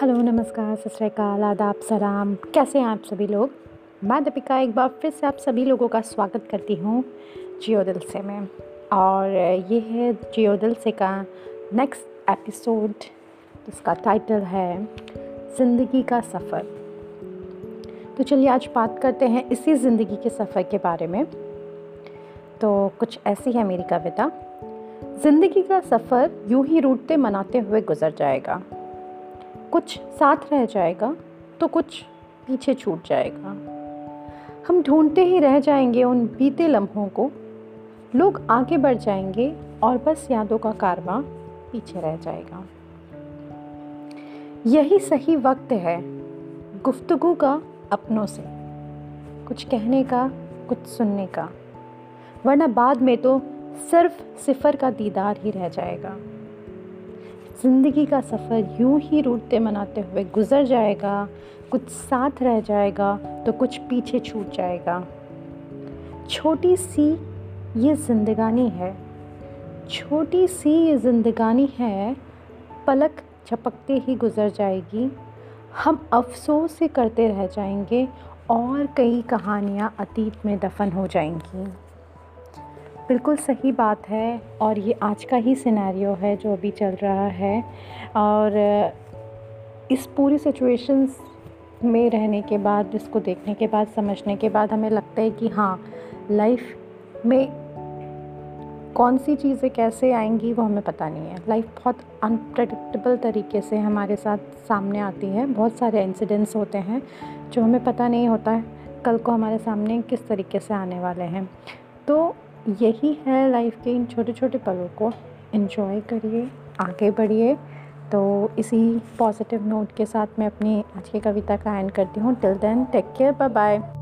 Hello, नमस्कार, सत श्रीकाल आदाब, सलाम। कैसे हैं आप सभी लोग? मैं दीपिका एक बार फिर से आप सभी लोगों का स्वागत करती हूँ जियो दिल से में। और ये है जियो दिल से का नेक्स्ट एपिसोड जिसका टाइटल है ज़िंदगी का सफ़र। तो चलिए आज बात करते हैं इसी ज़िंदगी के सफ़र के बारे में। तो कुछ ऐसी है मेरी कविता, ज़िंदगी का सफ़र यूँ ही रूटते मनाते हुए गुजर जाएगा। कुछ साथ रह जाएगा तो कुछ पीछे छूट जाएगा। हम ढूंढते ही रह जाएँगे उन बीते लम्हों को। लोग आगे बढ़ जाएँगे और बस यादों का कारवां पीछे रह जाएगा। यही सही वक्त है गुफ्तगु का अपनों से। कुछ कहने का, कुछ सुनने का। वरना बाद में तो सिर्फ़ सिफर का दीदार ही रह जाएगा। ज़िंदगी का सफ़र यूँ ही रूटते मनाते हुए गुज़र जाएगा, कुछ साथ रह जाएगा तो कुछ पीछे छूट जाएगा। छोटी सी ये ज़िंदगानी है, छोटी सी ये ज़िंदगानी है, पलक झपकते ही गुज़र जाएगी। हम अफसोस से करते रह जाएँगे और कई कहानियाँ अतीत में दफन हो जाएँगी। बिल्कुल सही बात है और ये आज का ही सिनेरियो है जो अभी चल रहा है। और इस पूरी सिचुएशंस में रहने के बाद, इसको देखने के बाद, समझने के बाद हमें लगता है कि हाँ लाइफ में कौन सी चीज़ें कैसे आएँगी वो हमें पता नहीं है। लाइफ बहुत अनप्रडिक्टेबल तरीके से हमारे साथ सामने आती है। बहुत सारे इंसिडेंट्स होते हैं जो हमें पता नहीं होता है कल को हमारे सामने किस तरीके से आने वाले हैं। तो यही है लाइफ के इन छोटे छोटे पलों को इन्जॉय करिए, आगे बढ़िए। तो इसी पॉजिटिव नोट के साथ मैं अपनी आज की कविता का एंड करती हूँ। Till then take care bye bye